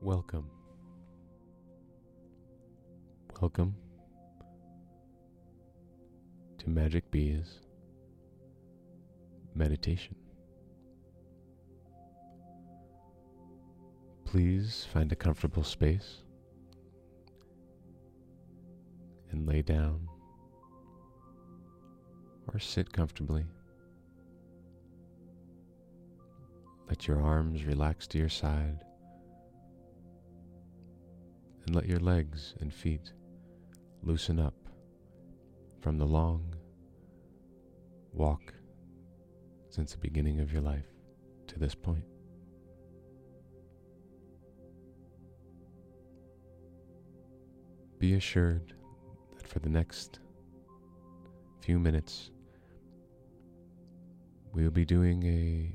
Welcome. Welcome to Magic Bees Meditation. Please find a comfortable space and lay down or sit comfortably. Let your arms relax to your side and let your legs and feet loosen up from the long walk since the beginning of your life to this point. Be assured that for the next few minutes, we will be doing a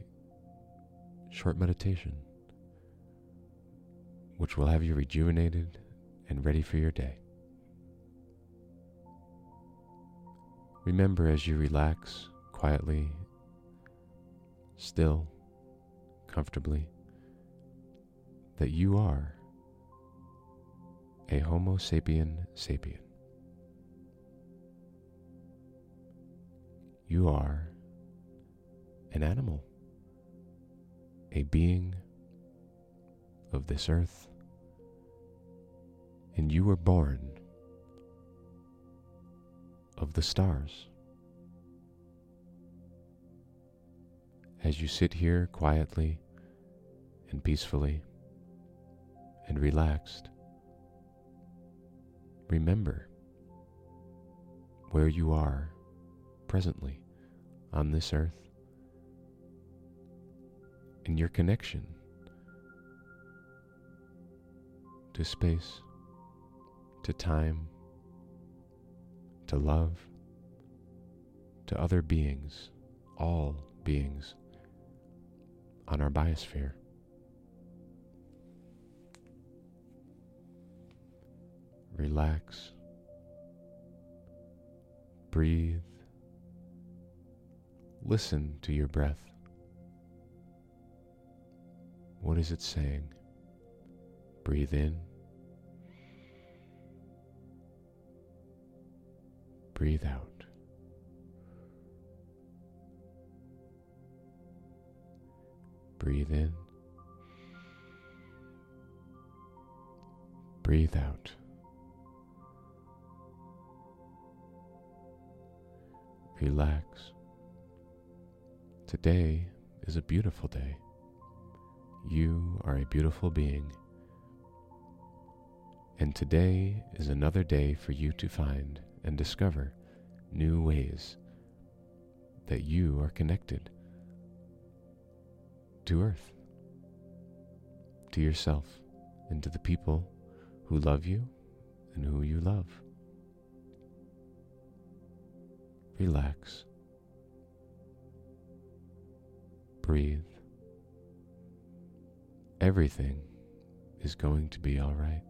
short meditation which will have you rejuvenated and ready for your day. Remember as you relax quietly, still, comfortably, that you are a Homo sapien sapien. You are an animal, a being of this earth, and you were born of the stars. As you sit here quietly and peacefully and relaxed, remember where you are presently on this earth and your connection to space, to time, to love, to other beings, all beings on our biosphere. Relax. Breathe. Listen to your breath. What is it saying? Breathe in. Breathe out. Breathe in. Breathe out. Relax. Today is a beautiful day. You are a beautiful being. And today is another day for you to find and discover new ways that you are connected to Earth, to yourself, and to the people who love you and who you love. Relax. Breathe. Everything is going to be all right.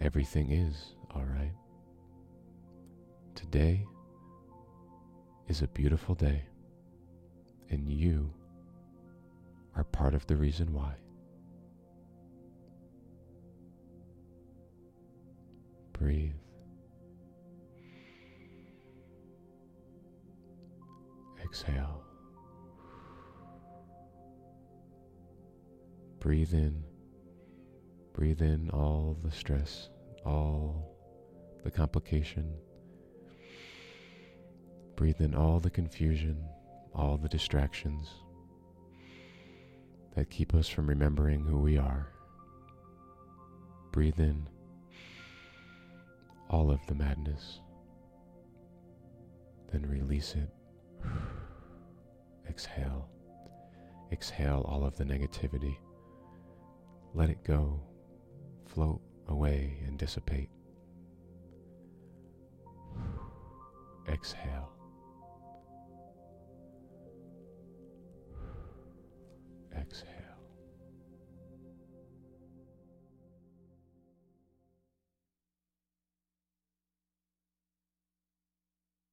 Everything is all right. Today is a beautiful day, and you are part of the reason why. Breathe. Exhale. Breathe in. Breathe in all the stress, all the complication. Breathe in all the confusion, all the distractions that keep us from remembering who we are. Breathe in all of the madness, then release it. Exhale. Exhale all of the negativity. Let it go, float away and dissipate. Exhale. Exhale.